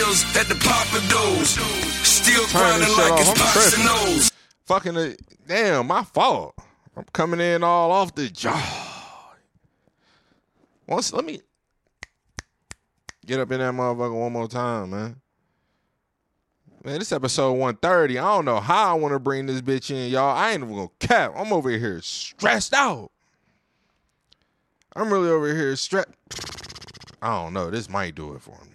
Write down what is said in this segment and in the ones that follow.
pills that the papa dose. Still grinding like off. it's pops nose. Fucking uh, damn, my fault. I'm coming in all off the jaw. Once let me get up in that motherfucker one more time, man. Man, this episode 130. I don't know how I want to bring this bitch in, y'all. I ain't even gonna cap. I'm over here stressed out. I'm really over here stressed. I don't know. This might do it for me.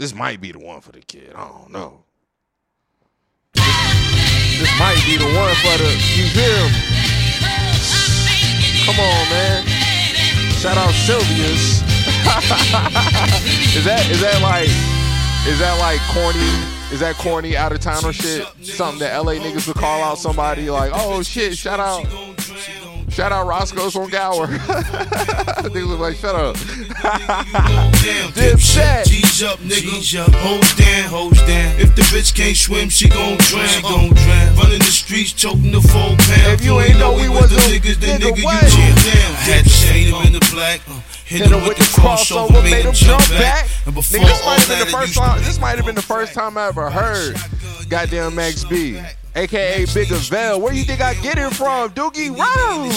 This might be the one for the kid. I don't know. This might be the one for the. You feel me? Come on, man. Shout out Sylvia's. is that is that like is that like corny? Is that corny out of towner shit? Something that LA niggas would call out somebody like, oh shit, shout out, shout out Roscoe's from Gower. Niggas was like, shut up. Dipset. G's up, nigga. G's up. Hose down, hose down. If the bitch can't swim, she gon' drown. She gon' drown. Running the streets, choking the full pound. If you ain't know we was the niggas, then nigga, nigga, what? you jam down. Had to shade him in the black. uh, Hit him with the crossover, made him jump back. And before Nigga, this might have been the first time. This might have been the first time I ever heard goddamn Max B, aka Big Avell. Where you think I get it from, Doogie? Wow.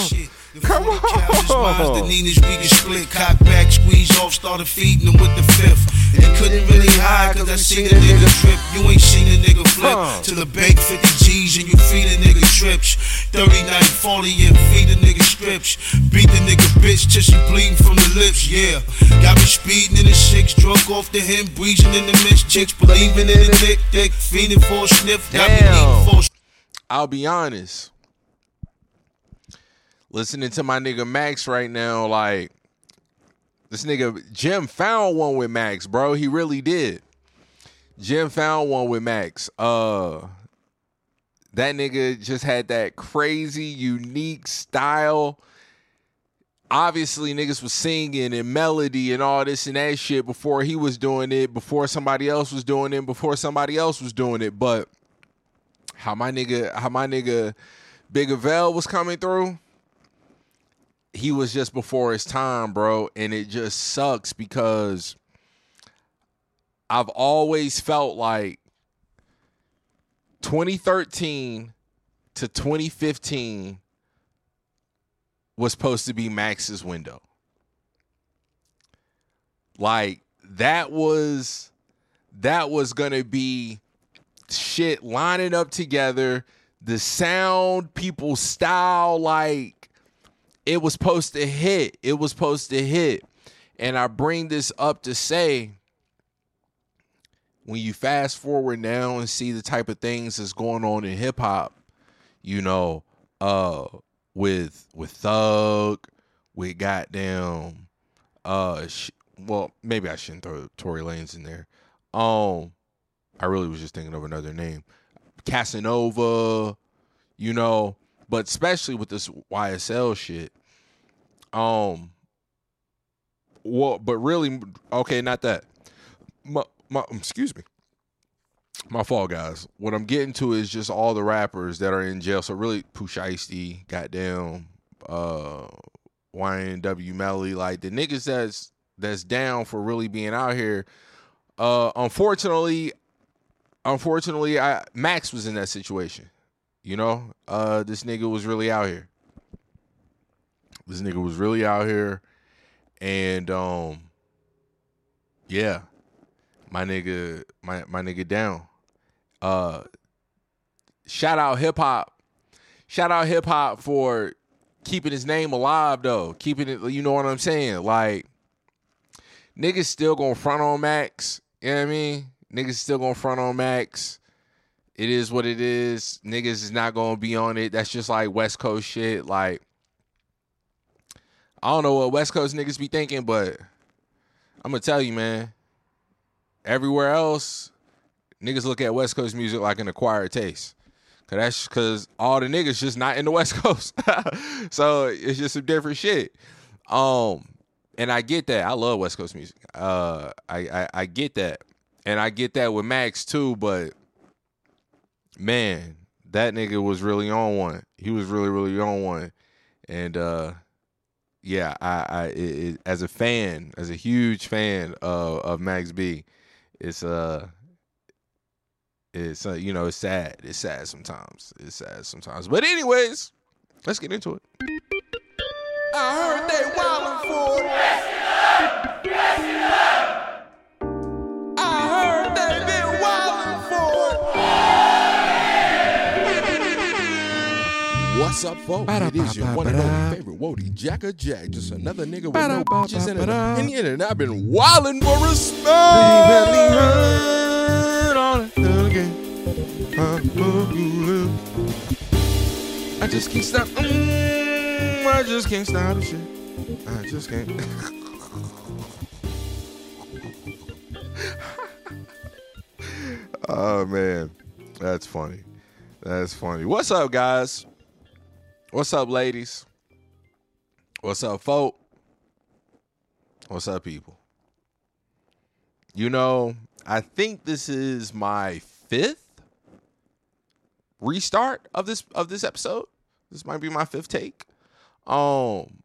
Come on. The on. Nina's we can split, cock back, squeeze off, started feeding him with the fifth. And he couldn't really hide, cause I seen a nigga trip. You ain't seen a nigga flip. Huh. To the bank, 50 G's, and you feed a nigga trips. 39, 40, and feed a nigga strips. Beat the nigga bitch till she bleeding from the lips, yeah. Got me speeding in the six, drunk off the him, breezing in the mist. Chicks believing in the dick, dick, feeding for a sniff. Got me Damn. eating for a I'll be honest. Listening to my nigga Max right now, like this nigga Jim found one with Max, bro. He really did. Jim found one with Max. Uh that nigga just had that crazy, unique style. Obviously, niggas was singing and melody and all this and that shit before he was doing it, before somebody else was doing it, before somebody else was doing it. But how my nigga, how my nigga Big Avell was coming through, he was just before his time, bro. And it just sucks because I've always felt like 2013 to 2015 was supposed to be Max's window. Like that was that was gonna be shit lining up together, the sound, people's style, like it was supposed to hit. It was supposed to hit. And I bring this up to say when you fast forward now and see the type of things that's going on in hip hop, you know, uh with with Thug, with goddamn uh sh- well, maybe I shouldn't throw Tory Lanez in there. Um I really was just thinking of another name. Casanova, you know, but especially with this YSL shit. Um well, but really okay, not that. My, my excuse me. My fault, guys. What I'm getting to is just all the rappers that are in jail. So really, Pooh Shiesty, goddamn, uh, YNW Melly, like the niggas that's that's down for really being out here. Uh, unfortunately, unfortunately, I Max was in that situation. You know, uh, this nigga was really out here. This nigga was really out here, and um, yeah, my nigga, my my nigga down. Uh, shout out hip hop, shout out hip hop for keeping his name alive though, keeping it. You know what I'm saying? Like niggas still gonna front on Max. You know what I mean? Niggas still gonna front on Max. It is what it is. Niggas is not gonna be on it. That's just like West Coast shit. Like I don't know what West Coast niggas be thinking, but I'm gonna tell you, man. Everywhere else, niggas look at West Coast music like an acquired taste. Cause that's cause all the niggas just not in the West Coast. so it's just some different shit. Um, and I get that. I love West Coast music. Uh, I, I I get that, and I get that with Max too. But man, that nigga was really on one. He was really really on one, and uh, yeah, I I it, it, as a fan, as a huge fan of of Max B, it's uh it's uh, you know it's sad. It's sad sometimes. It's sad sometimes. But anyways, let's get into it. I heard they wildin' for What's up, folks? It is your one and only favorite Wody Jacker Jack. Just another nigga with no bitches and an opinion, and I've been wildin' for respect. I just can't stop. Mm, I just can't stop the shit. I just can't. oh man, that's funny. That's funny. What's up, guys? What's up, ladies? What's up, folk? What's up, people? You know, I think this is my fifth restart of this of this episode. This might be my fifth take. Um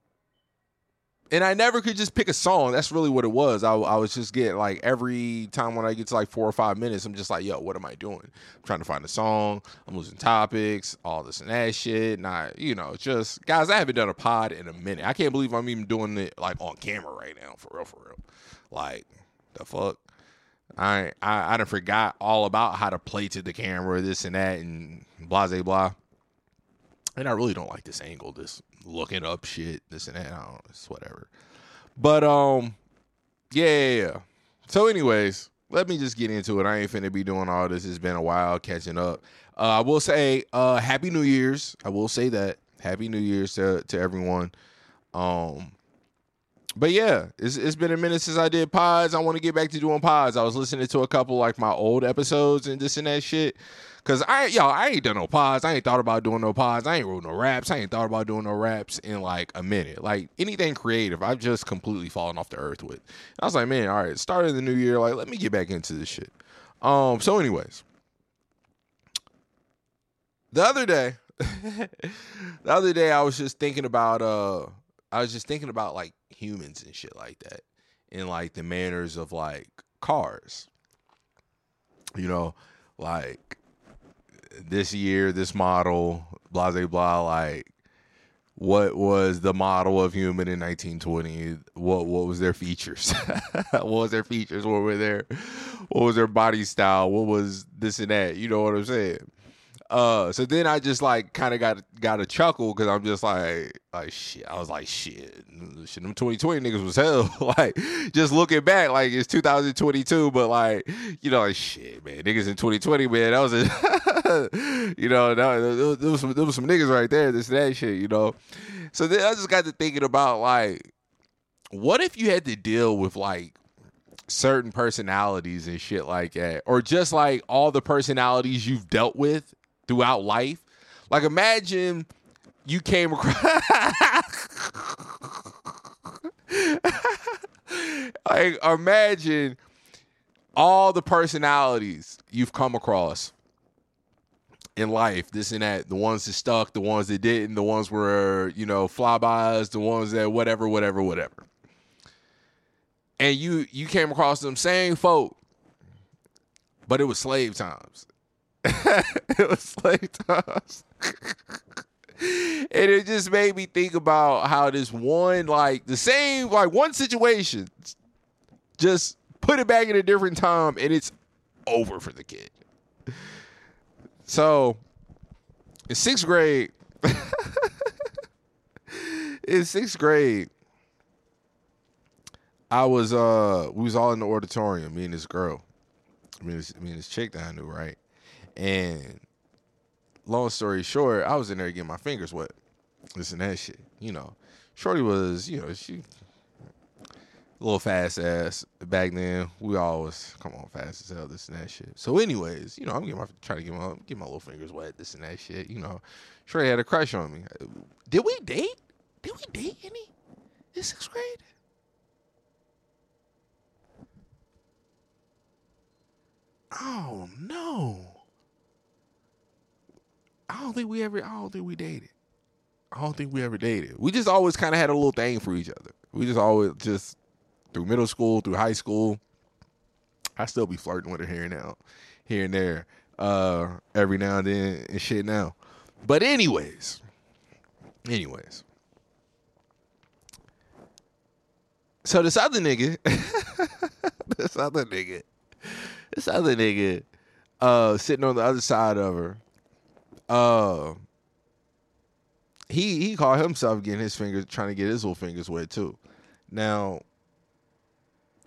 and I never could just pick a song. That's really what it was. I, I was just getting like every time when I get to like four or five minutes, I'm just like, yo, what am I doing? I'm trying to find a song. I'm losing topics, all this and that shit. Not, you know, just guys, I haven't done a pod in a minute. I can't believe I'm even doing it like on camera right now, for real, for real. Like, the fuck? I I I done forgot all about how to play to the camera, this and that, and blah blah blah. And I really don't like this angle, this looking up shit, this and that. I don't know, it's whatever. But um, yeah, yeah, yeah. So, anyways, let me just get into it. I ain't finna be doing all this. It's been a while catching up. Uh, I will say, uh, Happy New Year's. I will say that. Happy New Year's to to everyone. Um, but yeah, it's it's been a minute since I did pods. I want to get back to doing pods. I was listening to a couple like my old episodes and this and that shit. Cause I y'all I ain't done no pods. I ain't thought about doing no pods. I ain't wrote no raps. I ain't thought about doing no raps in like a minute. Like anything creative, I've just completely fallen off the earth with. And I was like, man, all right, started the new year. Like, let me get back into this shit. Um. So, anyways, the other day, the other day, I was just thinking about uh I was just thinking about like humans and shit like that, and like the manners of like cars. You know, like this year, this model, blah blah blah. Like, what was the model of human in 1920? What what was their features? what was their features? What were their what was their body style? What was this and that? You know what I'm saying? Uh, so then I just like kind of got got a chuckle because I'm just like like shit. I was like shit, shit. Them 2020 niggas was hell. like just looking back, like it's 2022, but like you know, like shit, man, niggas in 2020, man, that was a you know, that, there, was some there was some niggas right there, this that shit, you know. So then I just got to thinking about like, what if you had to deal with like certain personalities and shit like that, or just like all the personalities you've dealt with throughout life. Like imagine you came across like imagine all the personalities you've come across in life, this and that, the ones that stuck, the ones that didn't, the ones were, you know, flybys, the ones that whatever, whatever, whatever. And you you came across them same folk, but it was slave times. it was like and it just made me think about how this one, like the same, like one situation, just put it back in a different time and it's over for the kid. So in sixth grade, in sixth grade, I was uh we was all in the auditorium, me and this girl. I mean, this, me and this chick that I knew, right? And long story short, I was in there getting my fingers wet. Listen that shit. You know, Shorty was, you know, she a little fast ass back then. We always come on fast as hell, this and that shit. So, anyways, you know, I'm getting my trying to get my get my little fingers wet, this and that shit. You know, Shorty had a crush on me. Did we date? Did we date any in sixth grade? Oh no. I don't think we ever. I don't think we dated. I don't think we ever dated. We just always kind of had a little thing for each other. We just always just through middle school, through high school, I still be flirting with her here and now, here and there, uh, every now and then and shit now. But anyways, anyways. So this other nigga, this other nigga, this other nigga, uh, sitting on the other side of her, uh, he he called himself getting his fingers, trying to get his little fingers wet too. Now,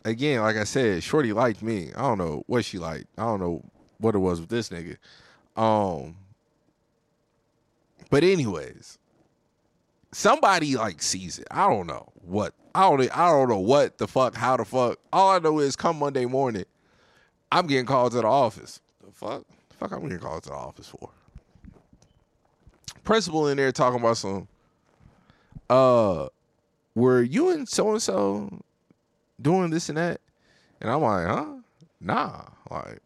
again, like I said, Shorty liked me. I don't know what she liked. I don't know what it was with this nigga. Um, but anyways, somebody like sees it. I don't know what. I don't. I don't know what the fuck. How the fuck. All I know is come Monday morning, I'm getting called to the office. The fuck. The fuck. I'm getting called to the office for. Principal in there talking about some. Uh, were you and so and so doing this and that? And I'm like, huh? Nah. Like,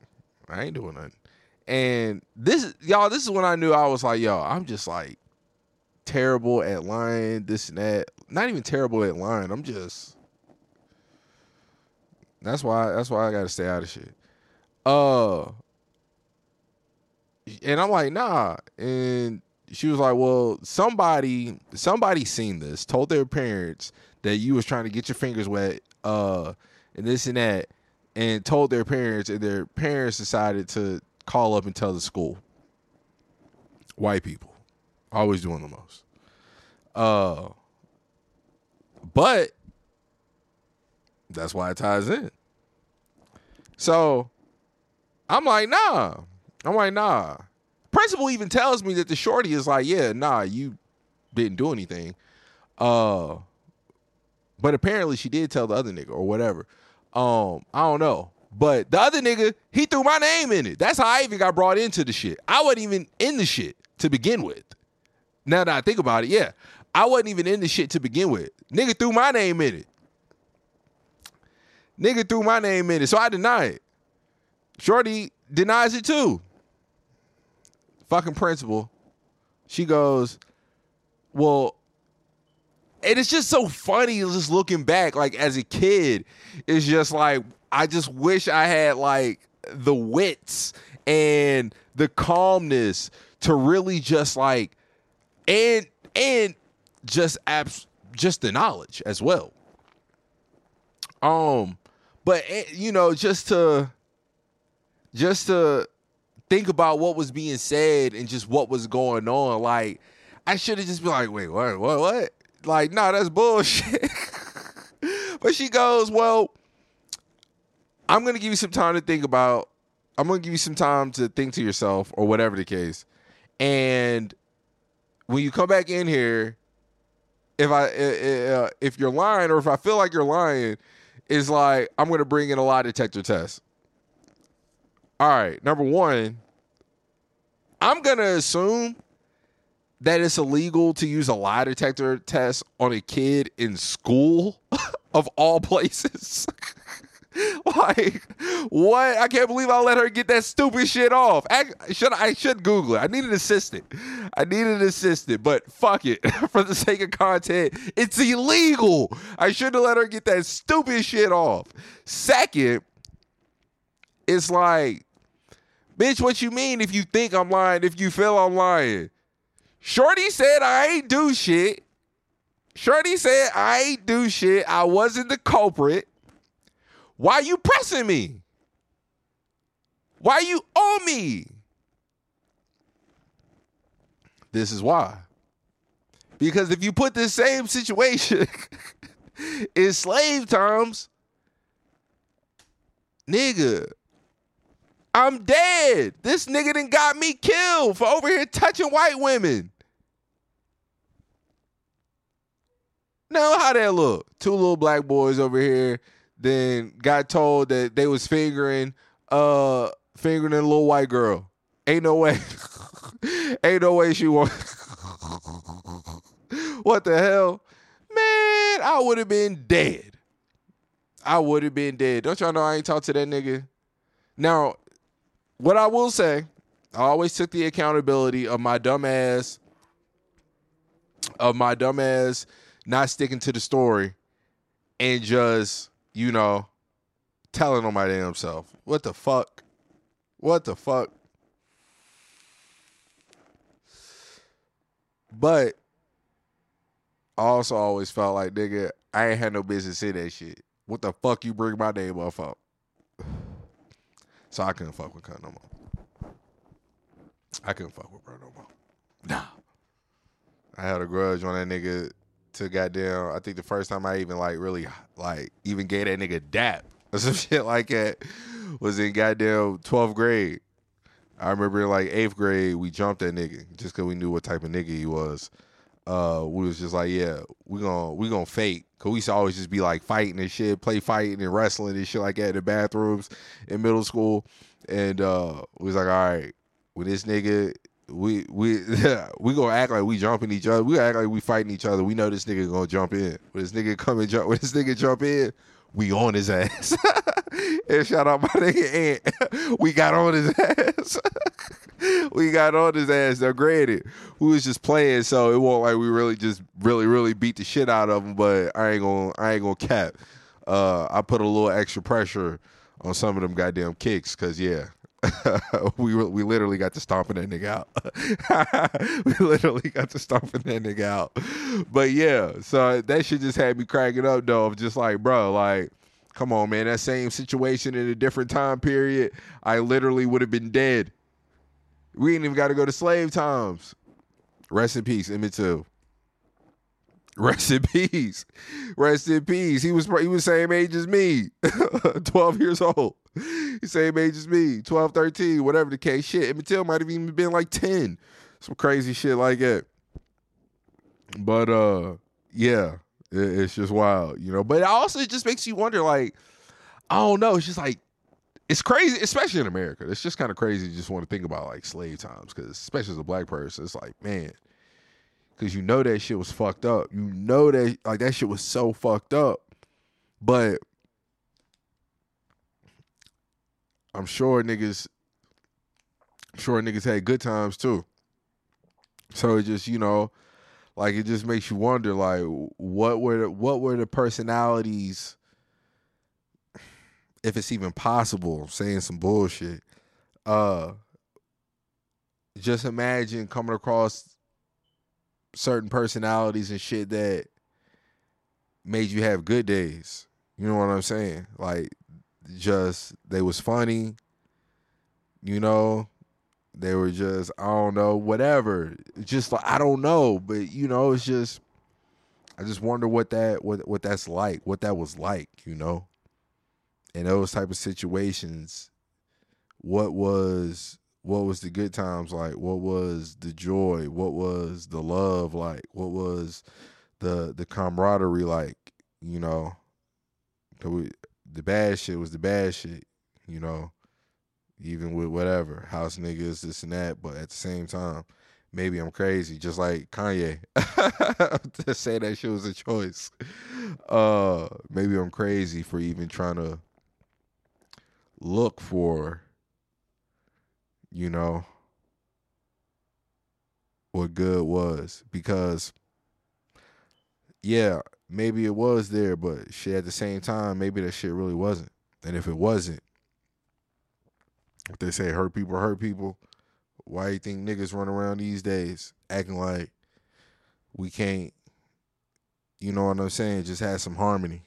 I ain't doing nothing. And this, y'all, this is when I knew I was like, yo, I'm just like terrible at lying, this and that. Not even terrible at lying. I'm just. That's why. That's why I got to stay out of shit. Uh. And I'm like, nah. And she was like, well, somebody, somebody seen this, told their parents that you was trying to get your fingers wet, uh, and this and that, and told their parents, and their parents decided to call up and tell the school. White people, always doing the most. Uh, but that's why it ties in. So I'm like, nah. I'm like, nah. Principal even tells me that the shorty is like, yeah, nah, you didn't do anything. Uh, but apparently she did tell the other nigga or whatever. Um, I don't know. But the other nigga, he threw my name in it. That's how I even got brought into the shit. I wasn't even in the shit to begin with. Now that I think about it, yeah. I wasn't even in the shit to begin with. Nigga threw my name in it. Nigga threw my name in it. So I deny it. Shorty denies it too. Fucking principal. She goes, Well, and it's just so funny just looking back, like as a kid, it's just like I just wish I had like the wits and the calmness to really just like and and just abs just the knowledge as well. Um, but eh, you know, just to just to think about what was being said and just what was going on, like I should have just been like, wait, what, what, what? Like, nah, that's bullshit. but she goes, well, I'm gonna give you some time to think about. I'm gonna give you some time to think to yourself, or whatever the case. And when you come back in here, if I uh, if you're lying, or if I feel like you're lying, is like I'm gonna bring in a lie detector test. All right, number one, I'm gonna assume that it's illegal to use a lie detector test on a kid in school of all places. like what? I can't believe I let her get that stupid shit off. I should I should Google it. I need an assistant. I need an assistant, but fuck it. For the sake of content, it's illegal. I should have let her get that stupid shit off. Second, it's like, bitch, what you mean if you think I'm lying, if you feel I'm lying? Shorty said I ain't do shit. Shorty said I ain't do shit. I wasn't the culprit. Why you pressing me? Why you on me? This is why. Because if you put the same situation in slave times, nigga, I'm dead. This nigga done got me killed for over here touching white women. Now how that look? Two little black boys over here then got told that they was fingering uh fingering a little white girl. Ain't no way. Ain't no way she want What the hell? Man, I would have been dead. I would have been dead. Don't y'all know I ain't talked to that nigga? Now, what I will say, I always took the accountability of my dumbass, of my dumbass not sticking to the story and just, you know, telling on my damn self. What the fuck? What the fuck? But I also always felt like, nigga, I ain't had no business in that shit. What the fuck you bring my name up for? So I couldn't fuck with Cut no more. I couldn't fuck with bro no more. Nah. I had a grudge on that nigga to goddamn. I think the first time I even like really like even gave that nigga dap or some shit like that was in goddamn 12th grade. I remember in like eighth grade we jumped that nigga just because we knew what type of nigga he was. Uh, we was just like, yeah, we gonna we gonna fake. Cause we used to always just be like fighting and shit, play fighting and wrestling and shit like that in the bathrooms in middle school. And uh, we was like, all right, with this nigga, we we we gonna act like we jumping each other. We act like we fighting each other. We know this nigga gonna jump in. When this nigga come and jump, when this nigga jump in, we on his ass. and shout out my nigga Ant. we got on his ass. we got on his ass. Now, granted, we was just playing, so it won't like we really just really really beat the shit out of him. But I ain't gonna I ain't gonna cap. Uh, I put a little extra pressure on some of them goddamn kicks, cause yeah, we we literally got to stomping that nigga out. we literally got to stomping that nigga out. But yeah, so that shit just had me cracking up though. Of just like, bro, like, come on, man, that same situation in a different time period, I literally would have been dead. We ain't even got to go to slave times. Rest in peace, Emmett Till. Rest in peace. Rest in peace. He was he was same age as me. 12 years old. Same age as me. 12, 13, whatever the case. Shit. Emmett Till might have even been like 10. Some crazy shit like that. But uh yeah, it, it's just wild, you know. But it also it just makes you wonder, like, I don't know. It's just like it's crazy, especially in America. It's just kind of crazy. You just want to think about like slave times, because especially as a black person, it's like, man, because you know that shit was fucked up. You know that like that shit was so fucked up. But I'm sure niggas sure niggas had good times too. So it just, you know, like it just makes you wonder like what were the, what were the personalities if it's even possible, saying some bullshit. Uh just imagine coming across certain personalities and shit that made you have good days. You know what I'm saying? Like just they was funny, you know, they were just I don't know, whatever. Just like I don't know, but you know, it's just I just wonder what that what what that's like, what that was like, you know. In those type of situations, what was what was the good times like? What was the joy? What was the love like? What was the the camaraderie like? You know, we, the bad shit was the bad shit. You know, even with whatever house niggas, this and that. But at the same time, maybe I'm crazy, just like Kanye. to say that shit was a choice. Uh, maybe I'm crazy for even trying to look for you know, what good was because yeah, maybe it was there, but shit at the same time, maybe that shit really wasn't. And if it wasn't, if they say hurt people hurt people, why you think niggas run around these days acting like we can't, you know what I'm saying, just have some harmony,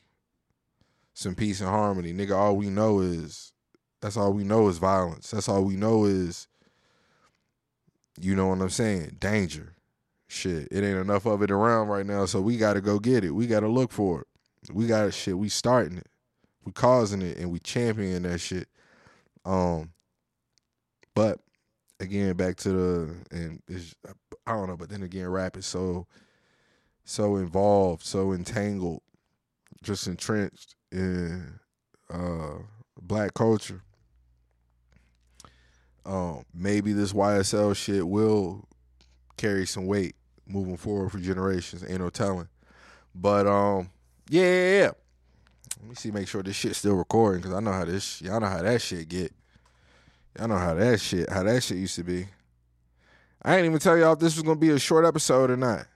some peace and harmony. Nigga, all we know is that's all we know is violence. That's all we know is, you know what I'm saying, danger. Shit, it ain't enough of it around right now, so we got to go get it. We got to look for it. We got shit. We starting it. We causing it, and we championing that shit. Um, but again, back to the and I don't know, but then again, rap is so so involved, so entangled, just entrenched in uh black culture um, maybe this YSL shit will carry some weight moving forward for generations. Ain't no telling. But um, yeah, yeah, yeah. Let me see, make sure this shit's still recording because I know how this. Y'all know how that shit get. Y'all know how that shit, how that shit used to be. I ain't even tell y'all if this was gonna be a short episode or not.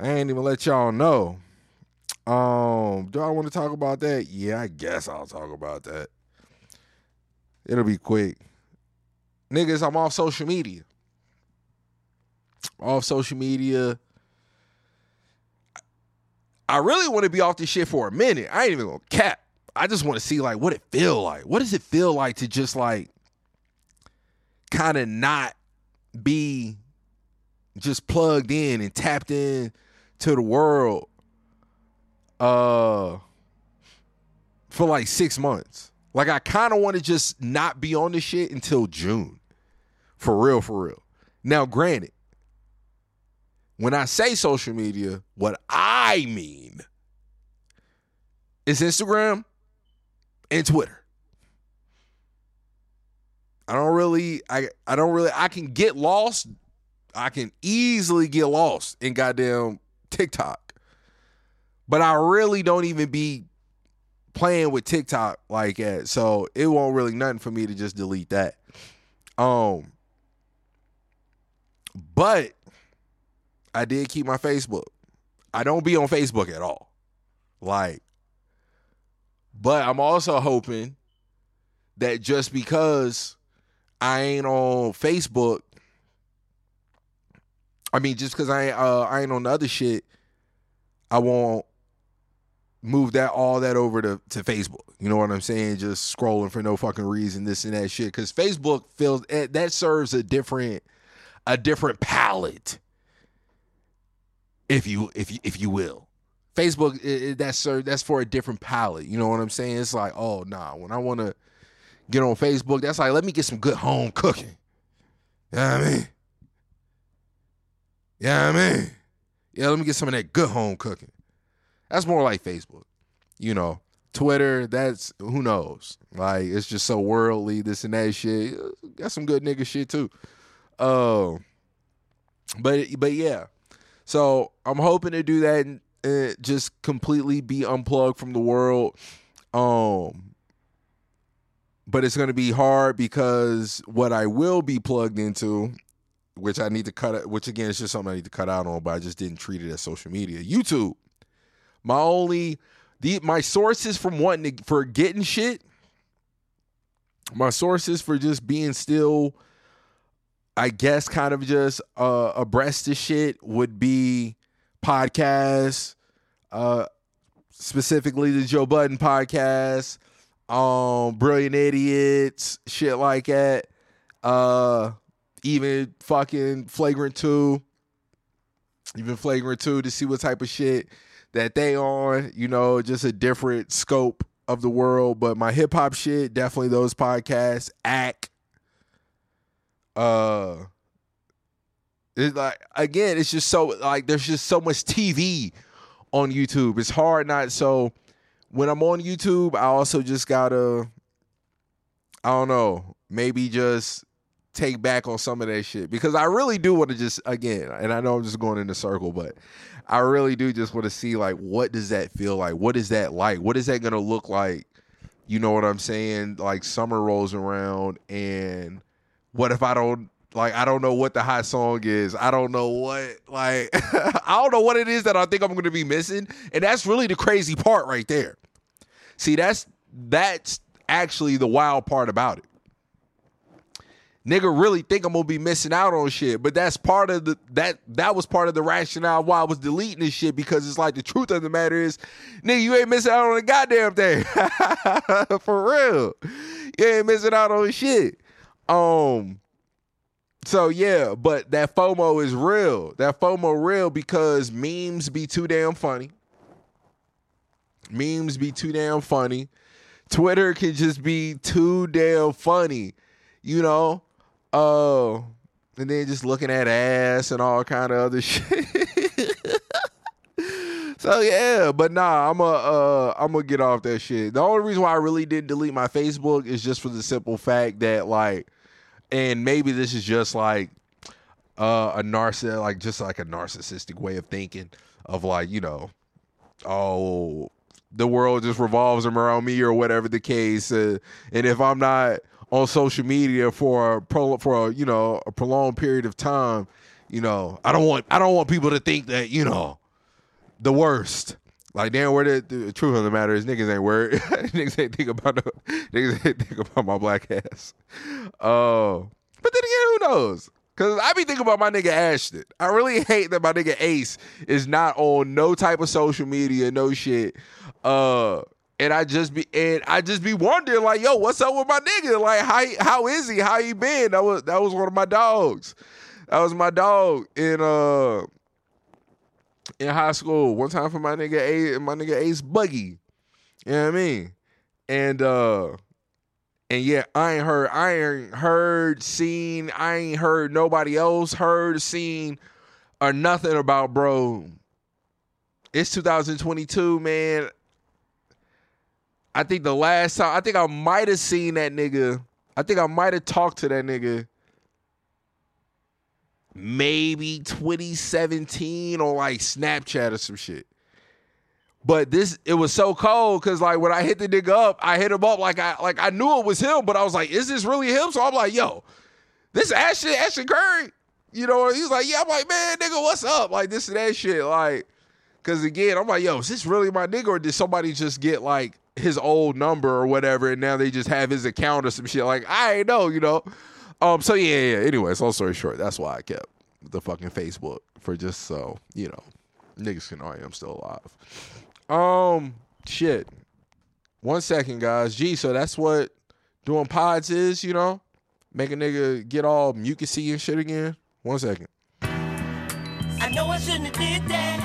I ain't even let y'all know. Um, do I want to talk about that? Yeah, I guess I'll talk about that. It'll be quick. Niggas, I'm off social media. Off social media. I really want to be off this shit for a minute. I ain't even gonna cap. I just want to see like what it feel like. What does it feel like to just like kind of not be just plugged in and tapped in to the world uh for like 6 months. Like I kind of want to just not be on this shit until June. For real, for real. Now, granted, when I say social media, what I mean is Instagram and Twitter. I don't really I I don't really I can get lost. I can easily get lost in goddamn TikTok. But I really don't even be playing with TikTok like that. So it won't really nothing for me to just delete that. Um but I did keep my Facebook. I don't be on Facebook at all. Like but I'm also hoping that just because I ain't on Facebook, I mean, just because I uh, I ain't on the other shit, I won't move that all that over to, to Facebook. You know what I'm saying? Just scrolling for no fucking reason, this and that shit. Because Facebook feels that serves a different a different palette, if you if you if you will. Facebook that's that's for a different palette. You know what I'm saying? It's like, oh nah, when I want to get on Facebook, that's like, let me get some good home cooking. You know what I mean? Yeah, you know I mean, yeah, let me get some of that good home cooking. That's more like Facebook. You know, Twitter, that's who knows. Like it's just so worldly, this and that shit. Got some good nigga shit too. Uh, but but yeah. So I'm hoping to do that and just completely be unplugged from the world. Um but it's going to be hard because what I will be plugged into, which I need to cut, which again is just something I need to cut out on, but I just didn't treat it as social media. YouTube, my only, the my sources from wanting to, for getting shit, my sources for just being still, I guess, kind of just uh, abreast of shit would be podcasts, uh, specifically the Joe Budden podcast um brilliant idiots shit like that uh even fucking flagrant 2 even flagrant 2 to see what type of shit that they on you know just a different scope of the world but my hip hop shit definitely those podcasts act uh it's like again it's just so like there's just so much tv on youtube it's hard not so when I'm on YouTube, I also just gotta, I don't know, maybe just take back on some of that shit because I really do want to just again, and I know I'm just going in a circle, but I really do just want to see like what does that feel like? What is that like? What is that gonna look like? You know what I'm saying? Like summer rolls around, and what if I don't like I don't know what the hot song is. I don't know what like I don't know what it is that I think I'm going to be missing, and that's really the crazy part right there. See, that's that's actually the wild part about it. Nigga really think I'm gonna be missing out on shit, but that's part of the that that was part of the rationale why I was deleting this shit because it's like the truth of the matter is, nigga, you ain't missing out on a goddamn thing. For real. You ain't missing out on shit. Um so yeah, but that FOMO is real. That FOMO real because memes be too damn funny. Memes be too damn funny. Twitter can just be too damn funny, you know. Uh, and then just looking at ass and all kind of other shit. So yeah, but nah, I'm a uh, I'm gonna get off that shit. The only reason why I really didn't delete my Facebook is just for the simple fact that like, and maybe this is just like uh, a narcissist, like just like a narcissistic way of thinking of like you know, oh the world just revolves around me or whatever the case. Uh, and if I'm not on social media for a pro, for a, you know a prolonged period of time, you know I don't want I don't want people to think that you know the worst. Like damn, where the, the truth of the matter is, niggas ain't worried. niggas ain't think about the, niggas ain't think about my black ass. Uh, but then again, who knows? Cause I be thinking about my nigga Ashton. I really hate that my nigga Ace is not on no type of social media, no shit. Uh, and I just be and I just be wondering like, yo, what's up with my nigga? Like, how how is he? How he been? That was that was one of my dogs. That was my dog and uh in high school. One time for my nigga A my nigga Ace Buggy. You know what I mean? And uh and yeah, I ain't heard I ain't heard, seen, I ain't heard nobody else heard, seen, or nothing about bro. It's 2022, man. I think the last time I think I might have seen that nigga. I think I might have talked to that nigga maybe 2017 on like Snapchat or some shit. But this it was so cold because like when I hit the nigga up, I hit him up like I like I knew it was him, but I was like, is this really him? So I'm like, yo, this Ashton Ashton Curry. You know, he's like, yeah, I'm like, man, nigga, what's up? Like this and that shit. Like, cause again, I'm like, yo, is this really my nigga, or did somebody just get like his old number or whatever, and now they just have his account or some shit? Like, I ain't know, you know. Um, so yeah, yeah. Anyways, long story short, that's why I kept the fucking Facebook for just so you know, niggas can know I am still alive. Um, shit. One second, guys. Gee, so that's what doing pods is, you know, make a nigga get all mucusy and shit again. One second. I know I shouldn't have did that.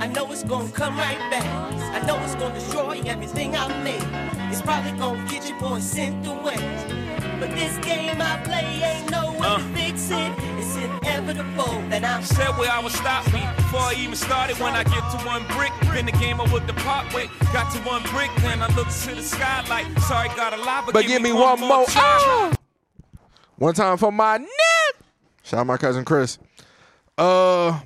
I know it's gonna come right back. I know it's gonna destroy everything I made. It's probably gonna get your boy sent away. But this game I play ain't no way Uh. to fix it. It's inevitable that I'm Said where I would stop me before I even started. When I get to one brick, then the game I would depart with. Got to one brick, then I look to the sky like, sorry, got a lot, but, But give me one more. Ah! One time for my nip. Shout out my cousin Chris. Uh,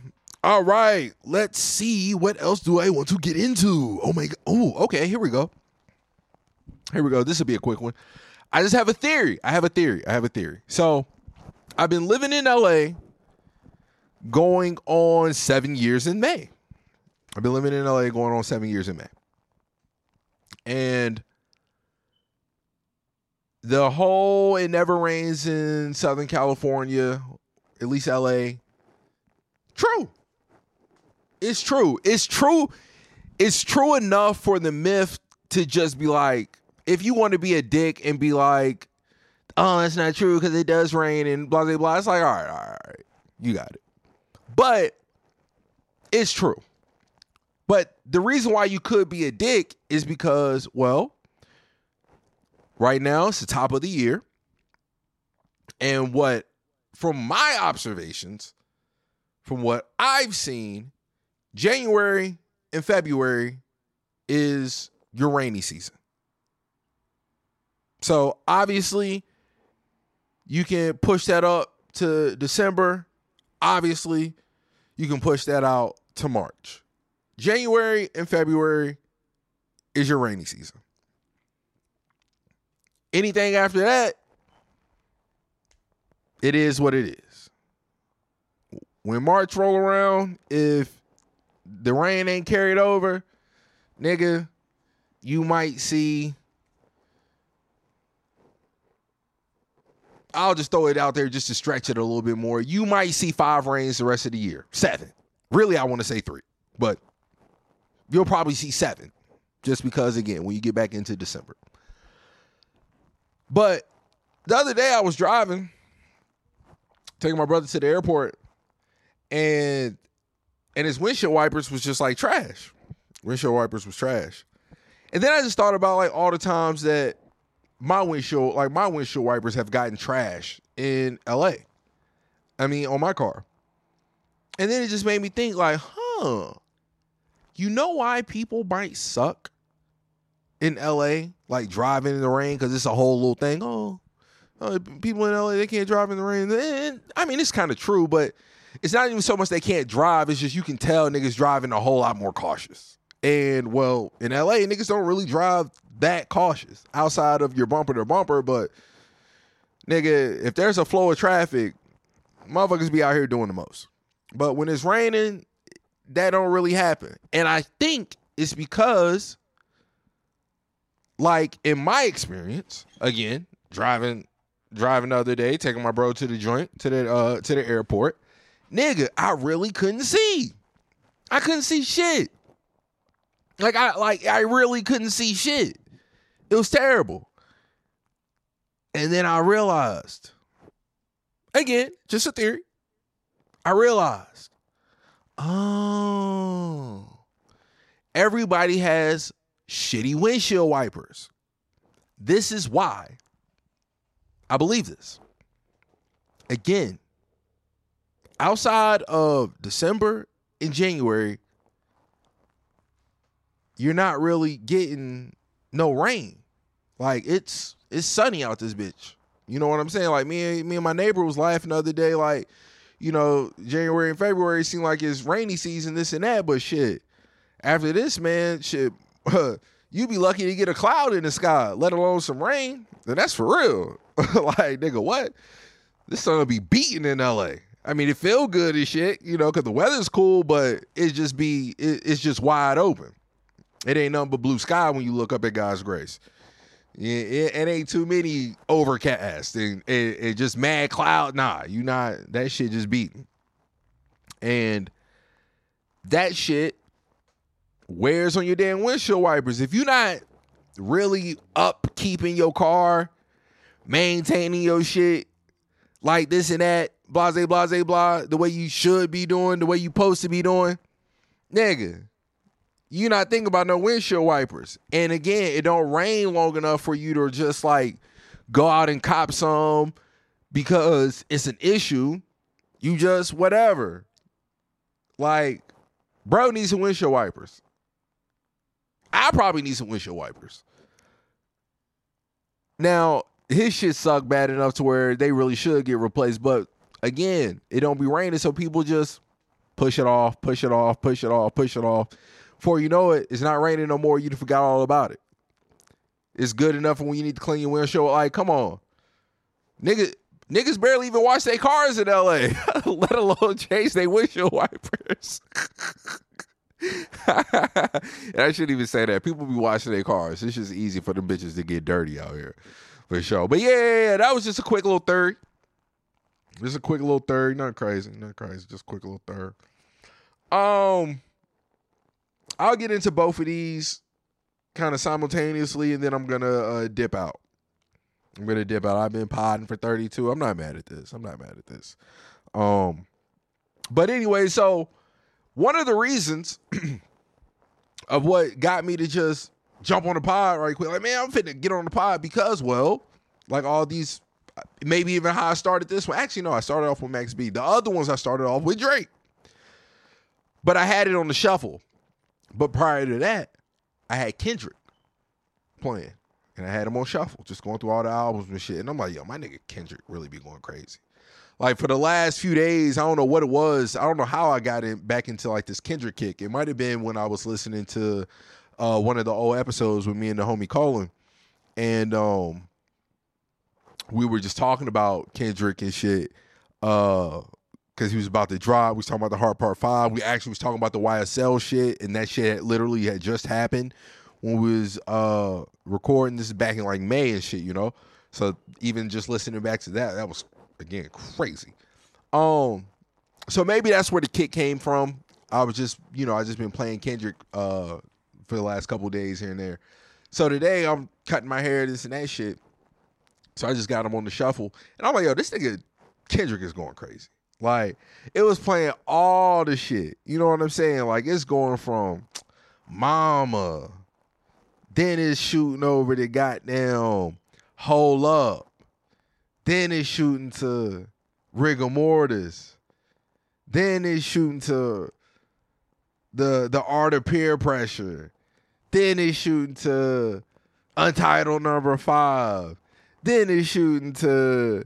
all right. Let's see what else do I want to get into. Oh my god. Oh, okay. Here we go. Here we go. This will be a quick one. I just have a theory. I have a theory. I have a theory. So, I've been living in LA going on seven years in May. I've been living in LA going on seven years in May. And the whole it never rains in Southern California, at least LA. True. It's true. It's true. It's true enough for the myth to just be like, if you want to be a dick and be like, oh, that's not true because it does rain and blah, blah, blah. It's like, all right, all right, all right. You got it. But it's true. But the reason why you could be a dick is because, well, right now it's the top of the year. And what, from my observations, from what I've seen, January and February is your rainy season. So obviously, you can push that up to December. Obviously, you can push that out to March. January and February is your rainy season. Anything after that, it is what it is. When March roll around, if the rain ain't carried over, nigga, you might see. I'll just throw it out there just to stretch it a little bit more. You might see five rains the rest of the year. Seven. Really, I want to say three, but you'll probably see seven just because, again, when you get back into December. But the other day I was driving, taking my brother to the airport, and and his windshield wipers was just like trash. Windshield wipers was trash. And then I just thought about like all the times that my windshield, like my windshield wipers have gotten trash in LA. I mean, on my car. And then it just made me think like, huh. You know why people might suck in LA, like driving in the rain, because it's a whole little thing. Oh, oh, people in LA they can't drive in the rain. And, I mean, it's kind of true, but it's not even so much they can't drive. It's just you can tell niggas driving a whole lot more cautious. And well, in LA, niggas don't really drive that cautious outside of your bumper to bumper. But nigga, if there's a flow of traffic, motherfuckers be out here doing the most. But when it's raining, that don't really happen. And I think it's because like in my experience, again, driving driving the other day, taking my bro to the joint, to the uh to the airport, nigga, I really couldn't see. I couldn't see shit. Like I like I really couldn't see shit. It was terrible. And then I realized, again, just a theory. I realized, oh, everybody has shitty windshield wipers. This is why I believe this. Again, outside of December and January, you're not really getting no rain. Like it's it's sunny out this bitch. You know what I'm saying? Like me and me and my neighbor was laughing the other day, like, you know, January and February seem like it's rainy season, this and that, but shit. After this, man, shit, You'd be lucky to get a cloud in the sky, let alone some rain. Then that's for real. like, nigga, what? This sun will be beating in LA. I mean, it feel good and shit, you know, because the weather's cool, but it just be it, it's just wide open. It ain't nothing but blue sky when you look up at God's grace. Yeah, it, it ain't too many overcast and, and, and just mad cloud. Nah, you not that shit just beating. And that shit wears on your damn windshield wipers. If you're not really up keeping your car, maintaining your shit like this and that, blase, blase, blah, the way you should be doing, the way you supposed to be doing, nigga, you not thinking about no windshield wipers. And again, it don't rain long enough for you to just like go out and cop some because it's an issue. You just whatever. Like, bro needs some windshield wipers. I probably need some windshield wipers. Now, his shit suck bad enough to where they really should get replaced. But again, it don't be raining, so people just push it off, push it off, push it off, push it off. Before you know it, it's not raining no more. You forgot all about it. It's good enough when you need to clean your windshield. Like, come on. Nigga, niggas barely even wash their cars in LA, let alone change their windshield wipers. and I shouldn't even say that. People be washing their cars. It's just easy for the bitches to get dirty out here. For sure. But yeah, yeah, yeah, that was just a quick little third. Just a quick little third. Not crazy. Not crazy. Just a quick little third. Um I'll get into both of these kind of simultaneously, and then I'm gonna uh, dip out. I'm gonna dip out. I've been podding for 32. I'm not mad at this. I'm not mad at this. Um, but anyway, so one of the reasons of what got me to just jump on the pod right quick, like man, I'm finna get on the pod because, well, like all these, maybe even how I started this one. Actually, no, I started off with Max B. The other ones I started off with Drake, but I had it on the shuffle. But prior to that, I had Kendrick playing. And I had him on shuffle, just going through all the albums and shit. And I'm like, yo, my nigga Kendrick really be going crazy. Like for the last few days, I don't know what it was. I don't know how I got in back into like this Kendrick kick. It might have been when I was listening to uh, one of the old episodes with me and the homie Colin. And um we were just talking about Kendrick and shit. Uh because he was about to drop. We was talking about the Heart Part Five. We actually was talking about the YSL shit, and that shit literally had just happened when we was uh recording. This is back in like May and shit, you know. So even just listening back to that, that was again crazy. Um, so maybe that's where the kick came from. I was just, you know, I just been playing Kendrick uh for the last couple days here and there. So today I'm cutting my hair, this and that shit. So I just got him on the shuffle, and I'm like, yo, this nigga Kendrick is going crazy. Like it was playing all the shit. You know what I'm saying? Like it's going from mama, then it's shooting over the goddamn hold up. Then it's shooting to rigor mortis. Then it's shooting to the the art of peer pressure. Then it's shooting to Untitled number five. Then it's shooting to,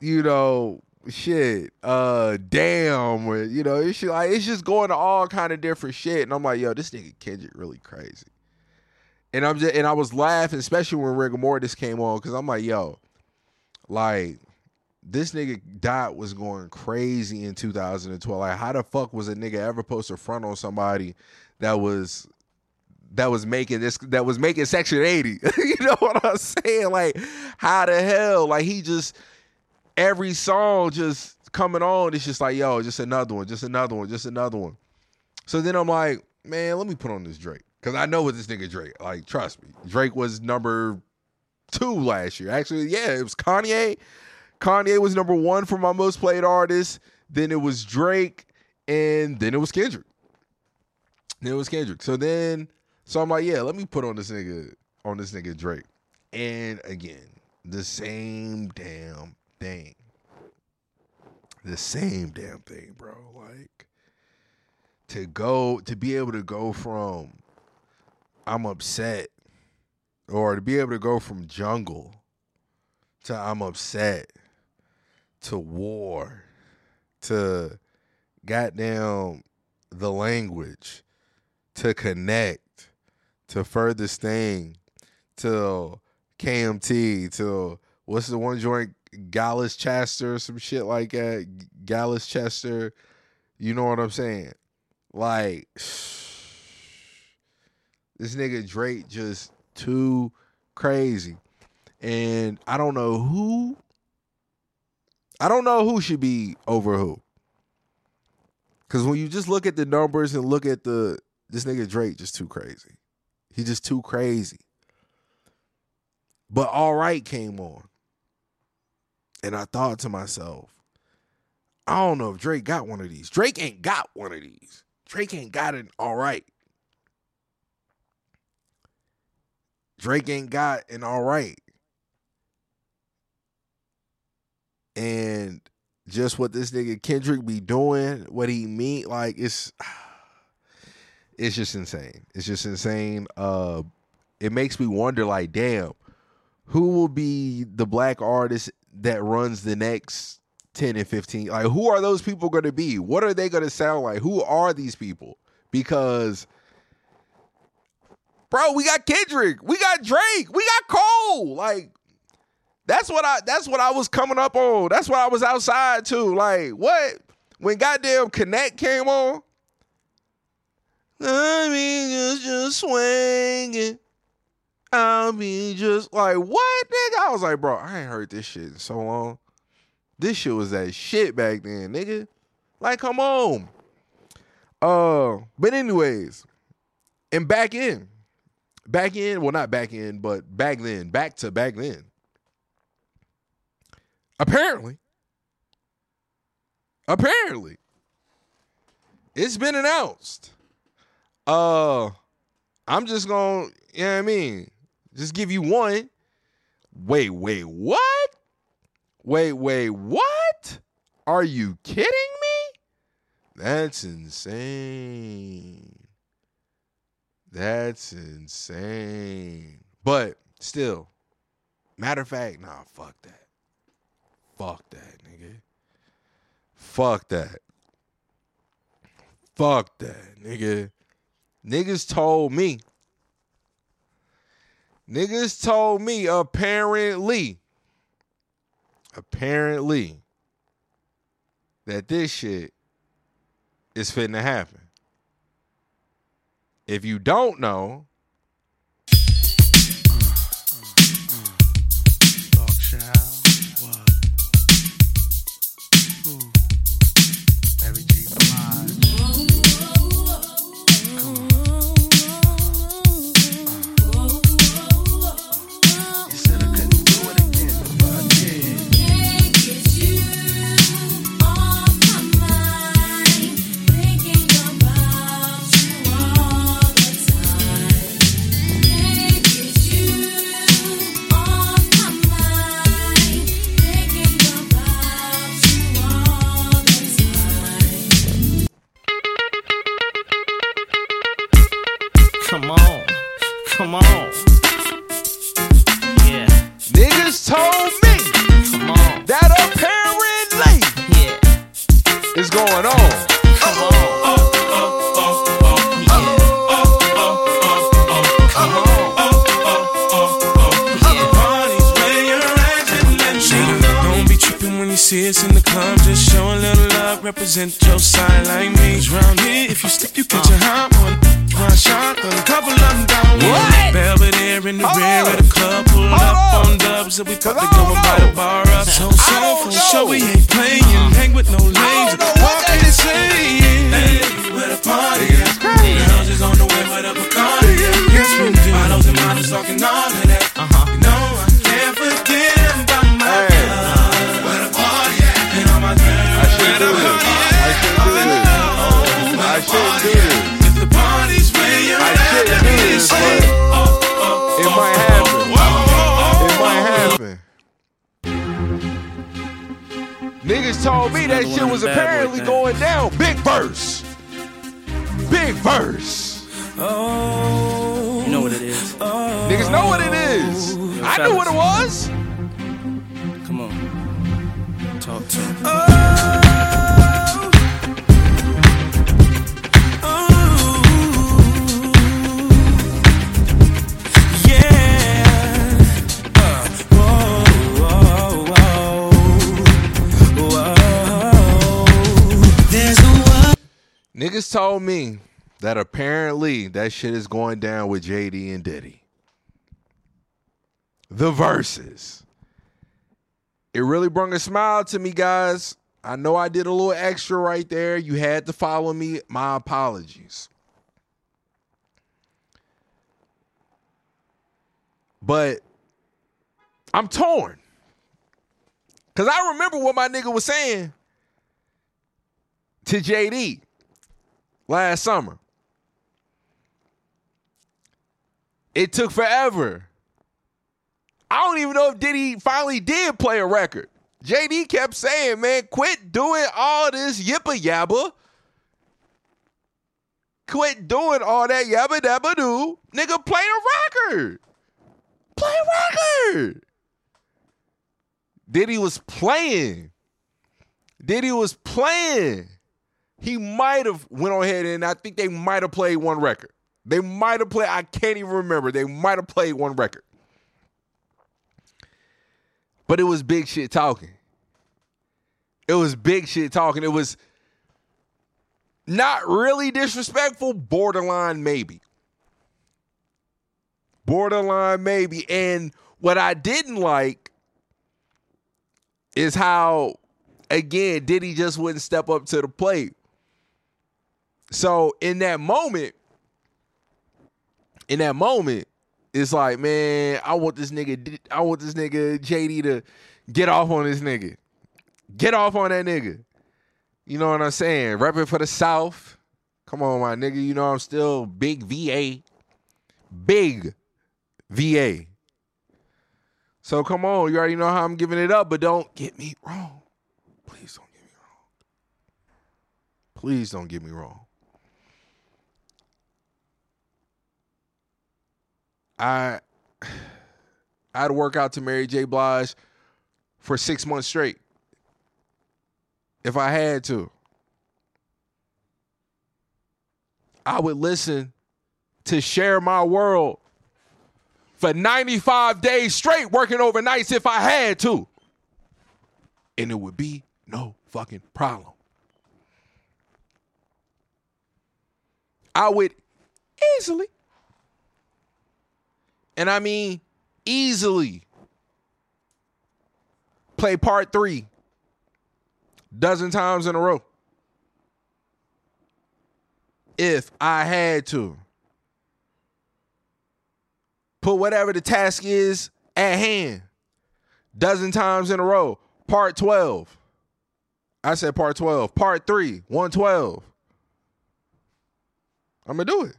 you know, shit, uh, damn, you know, it's just, like it's just going to all kind of different shit, and I'm like, yo, this nigga Kendrick really crazy, and I'm just, and I was laughing, especially when rigor mortis came on, because I'm like, yo, like this nigga dot was going crazy in 2012. Like, how the fuck was a nigga ever post a front on somebody that was that was making this that was making Section 80. you know what I'm saying? Like, how the hell? Like he just every song just coming on, it's just like, yo, just another one, just another one, just another one. So then I'm like, man, let me put on this Drake. Cause I know what this nigga Drake. Like, trust me. Drake was number two last year. Actually, yeah, it was Kanye. Kanye was number one for my most played artist. Then it was Drake, and then it was Kendrick. Then it was Kendrick. So then, so I'm like, yeah, let me put on this nigga on this nigga Drake. And again, the same damn thing. The same damn thing, bro. Like to go to be able to go from I'm upset or to be able to go from jungle to I'm upset to war to goddamn the language to connect to furthest thing to KMT to what's the one joint Gyalchester or some shit like that Gyalchester you know what I'm saying like this nigga Drake just too crazy and I don't know who I don't know who should be over who. Cause when you just look at the numbers and look at the this nigga Drake just too crazy. He just too crazy. But all right came on. And I thought to myself, I don't know if Drake got one of these. Drake ain't got one of these. Drake ain't got it all right. Drake ain't got an all right. and just what this nigga Kendrick be doing, what he mean, like it's it's just insane. It's just insane. Uh it makes me wonder like damn, who will be the black artist that runs the next 10 and 15? Like who are those people going to be? What are they going to sound like? Who are these people? Because bro, we got Kendrick, we got Drake, we got Cole. Like that's what I that's what I was coming up on. That's what I was outside too. Like, what? When goddamn Connect came on, I mean just just swinging. I mean just like what nigga? I was like, bro, I ain't heard this shit in so long. This shit was that shit back then, nigga. Like, come on. Uh, but anyways, and back in, back in, well, not back in, but back then, back to back then. Apparently. Apparently. It's been announced. Uh I'm just gonna, you know what I mean? Just give you one. Wait, wait, what? Wait, wait, what? Are you kidding me? That's insane. That's insane. But still, matter of fact, nah, fuck that. Fuck that, nigga. Fuck that. Fuck that, nigga. Niggas told me. Niggas told me apparently. Apparently. That this shit is fitting to happen. If you don't know, going on? Come on. See us in the club, just show a little love, represent your side like me. Round here, if you stick, you catch a hot one. One shot, a couple of them down. What? Belvedere in the oh. rear of the club, oh. up on dubs that we probably go and the bar up. So, so, for sure, we ain't playing, hang with no lames. Walk say, told me that shit was them bad boy apparently going down. Big verse. Big verse. oh. You know what it is. Niggas know what it is. I knew what it was. Come on. Talk to me. Niggas told me that apparently that shit is going down with JD and Diddy. The Verzuz. It really brought a smile to me, guys. I know I did a little extra right there. You had to follow me. My apologies. But I'm torn. Because I remember what my nigga was saying to JD last summer. It took forever. I don't even know if Diddy finally did play a record. JD kept saying, man, quit doing all this yippa yabba. Quit doing all that yabba dabba doo. Nigga, play a record. Play a record. Diddy was playing. Diddy was playing he might have went on ahead and I think they might have played one record. They might have played, I can't even remember. They might have played one record. But it was big shit talking. It was big shit talking. It was not really disrespectful, borderline maybe. Borderline maybe. And what I didn't like is how, again, Diddy just wouldn't step up to the plate. So in that moment, in that moment, it's like, man, I want this nigga, I want this nigga JD to get off on this nigga. Get off on that nigga. You know what I'm saying? Repping for the South. Come on, my nigga. You know I'm still big VA. Big VA. So come on, you already know how I'm giving it up, but don't get me wrong. Please don't get me wrong. Please don't get me wrong. I I'd work out to Mary J. Blige for six months straight. If I had to. I would listen to Share My World for 95 days straight working overnights if I had to. And it would be no fucking problem. I would easily, and I mean easily, play part three dozen times in a row. If I had to. Put whatever the task is at hand. Dozen times in a row. Part 12. I said part 12. Part 3, 112. I'm going to do it.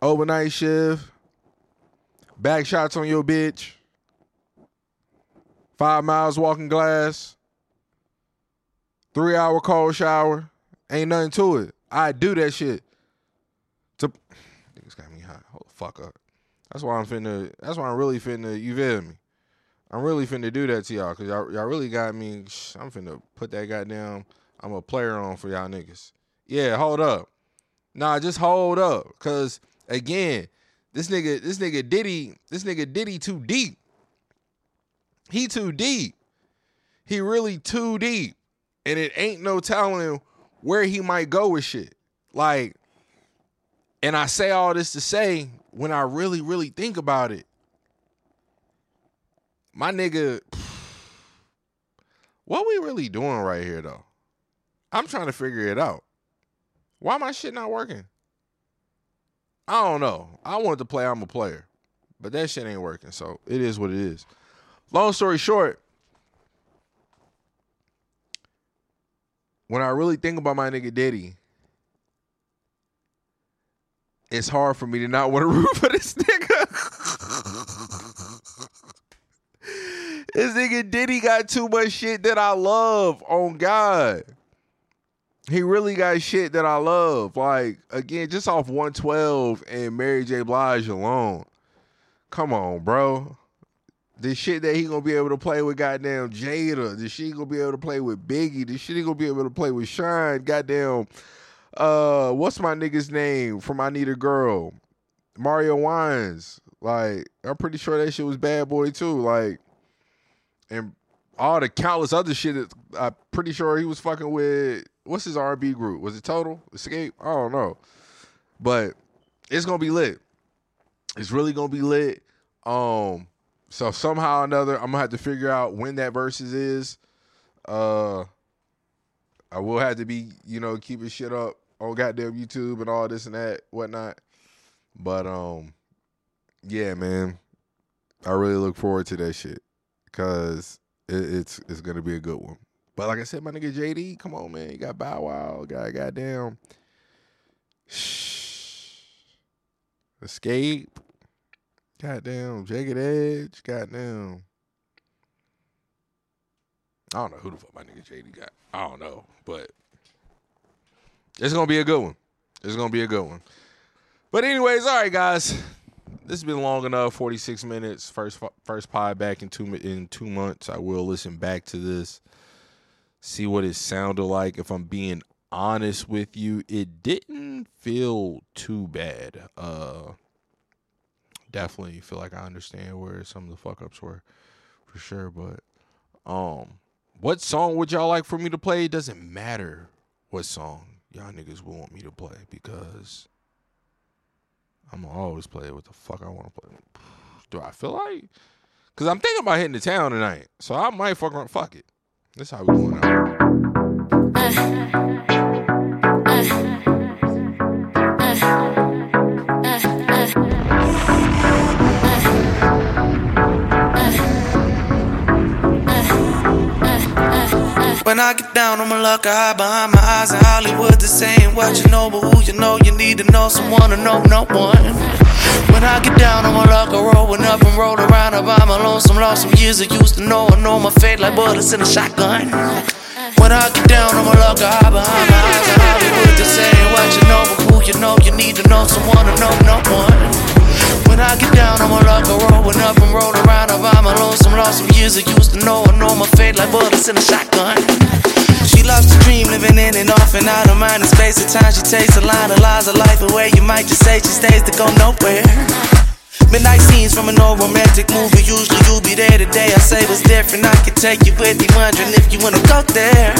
Overnight shift. Back shots on your bitch. Five miles walking glass. Three hour cold shower. Ain't nothing to it. I do that shit. To niggas got me hot. Hold the fuck up. That's why I'm finna. That's why I'm really finna. You feel me? I'm really finna do that to y'all because y'all, y'all really got me. I'm finna put that goddamn. I'm a player on for y'all niggas. Yeah, hold up. Nah, just hold up. Cause again, this nigga, this nigga Diddy, this nigga Diddy too deep. he too deep. He really too deep. And it ain't no telling where he might go with shit. Like, and I say all this to say, when I really, really think about it, my nigga, what we really doing right here though? I'm trying to figure it out. Why my shit not working? I don't know. I wanted to play I'm a player. But that shit ain't working. So it is what it is. Long story short, when I really think about my nigga Diddy, it's hard for me to not want to root for this nigga. this nigga Diddy got too much shit that I love on God. He really got shit that I love. Like, again, just off 112 and Mary J. Blige alone. Come on, bro. The shit that he gonna be able to play with goddamn Jada. The shit he gonna be able to play with Biggie. The shit he gonna be able to play with Shyne. Goddamn. Uh, what's my nigga's name from I Need a Girl? Mario Winans. Like, I'm pretty sure that shit was Bad Boy too. Like, and all the countless other shit that I'm pretty sure he was fucking with. What's his R&B group? Was it Total Xscape? I don't know, but it's gonna be lit. It's really gonna be lit. Um, so somehow or another, I'm gonna have to figure out when that Verzuz is. Uh, I will have to be, you know, keeping shit up on goddamn YouTube and all this and that, whatnot. But um, yeah, man, I really look forward to that shit because it, it's it's gonna be a good one. But like I said, my nigga JD, come on, man, you got Bow Wow, got goddamn. Xscape. Goddamn. Jagged Edge. Goddamn. I don't know who the fuck my nigga JD got. I don't know. But it's gonna be a good one. It's gonna be a good one. But anyways, all right, guys. This has been long enough. Forty six minutes. First first pod back in two in two months. I will listen back to this. See what it sounded like. If I'm being honest with you, it didn't feel too bad. Uh definitely feel like I understand where some of the fuck ups were for sure. But um what song would y'all like for me to play? It doesn't matter what song y'all niggas will want me to play because I'm always play what the fuck I want to play. Do I feel like? Cause I'm thinking about hitting the town tonight, so I might fuck around. Fuck it. That's how we going out. When I get down on my luck, I hide behind my eyes in Hollywood. Ain't what you know, but who you know, you need to know someone to know no one. When I get down on my luck, I rollin' up and roll around. I buy my lonesome, lost some years I used to know. I know my fate like bullets in a shotgun. When I get down on my luck, I hide behind my eyes in Hollywood. This ain't what you know, but who you know, you need to know someone to know no one. When I get down on my luck, I rollin' up and roll around. I buy my lonesome, lost some years I used to know. I know my fate like bullets in a shotgun. Loves to dream, living in and off and out of mind and space. At times she takes a line of lies of life away. You might just say she stays to go nowhere. Midnight scenes from an old romantic movie. Usually you'll be there today. I say what's different. I can take you with me, wondering if you wanna go there.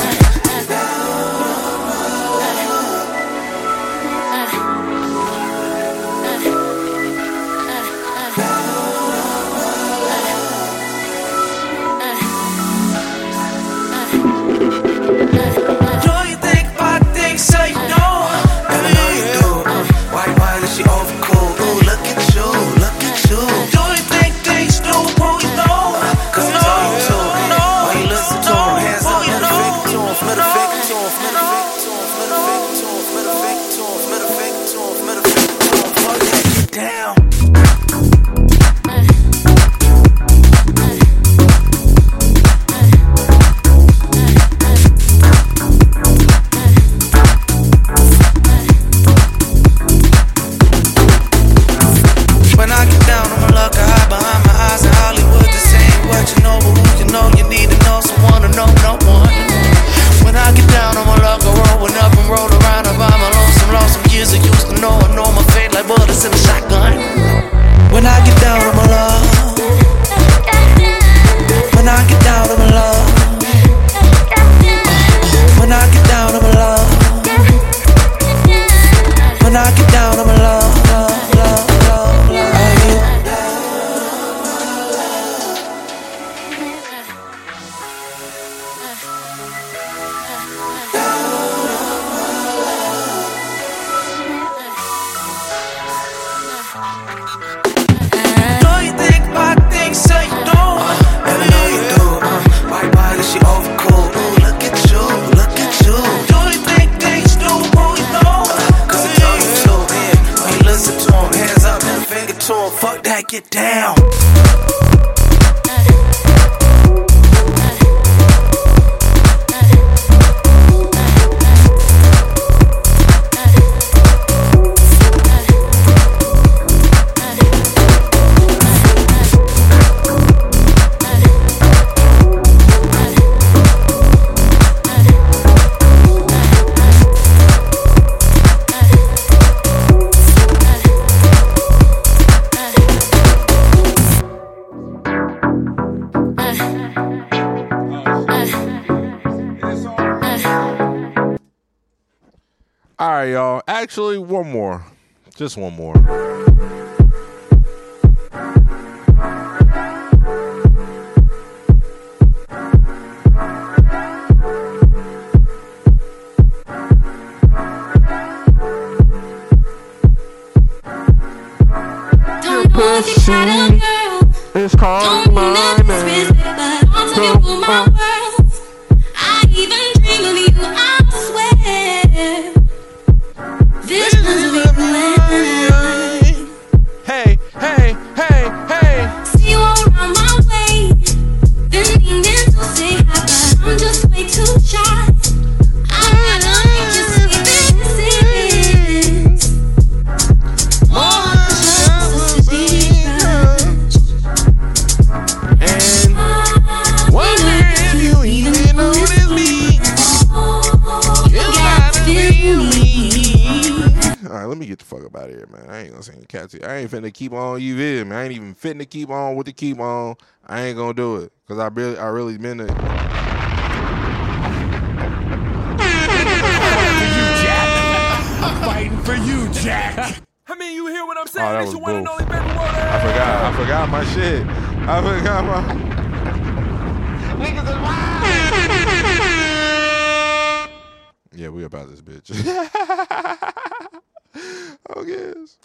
All right, y'all. Actually, one more. Just one more. Don't know if you got. It's called cats. I ain't finna keep on you vid, man. I ain't even fitting to keep on with the keep on. I ain't gonna do it because I really, I really meant it. I'm fighting for you, Jack. I mean, you hear what I'm saying? Oh, that It's was your one and boof. only baby. I forgot. I forgot my shit. I forgot my. niggas Yeah, we about this bitch. oh yes.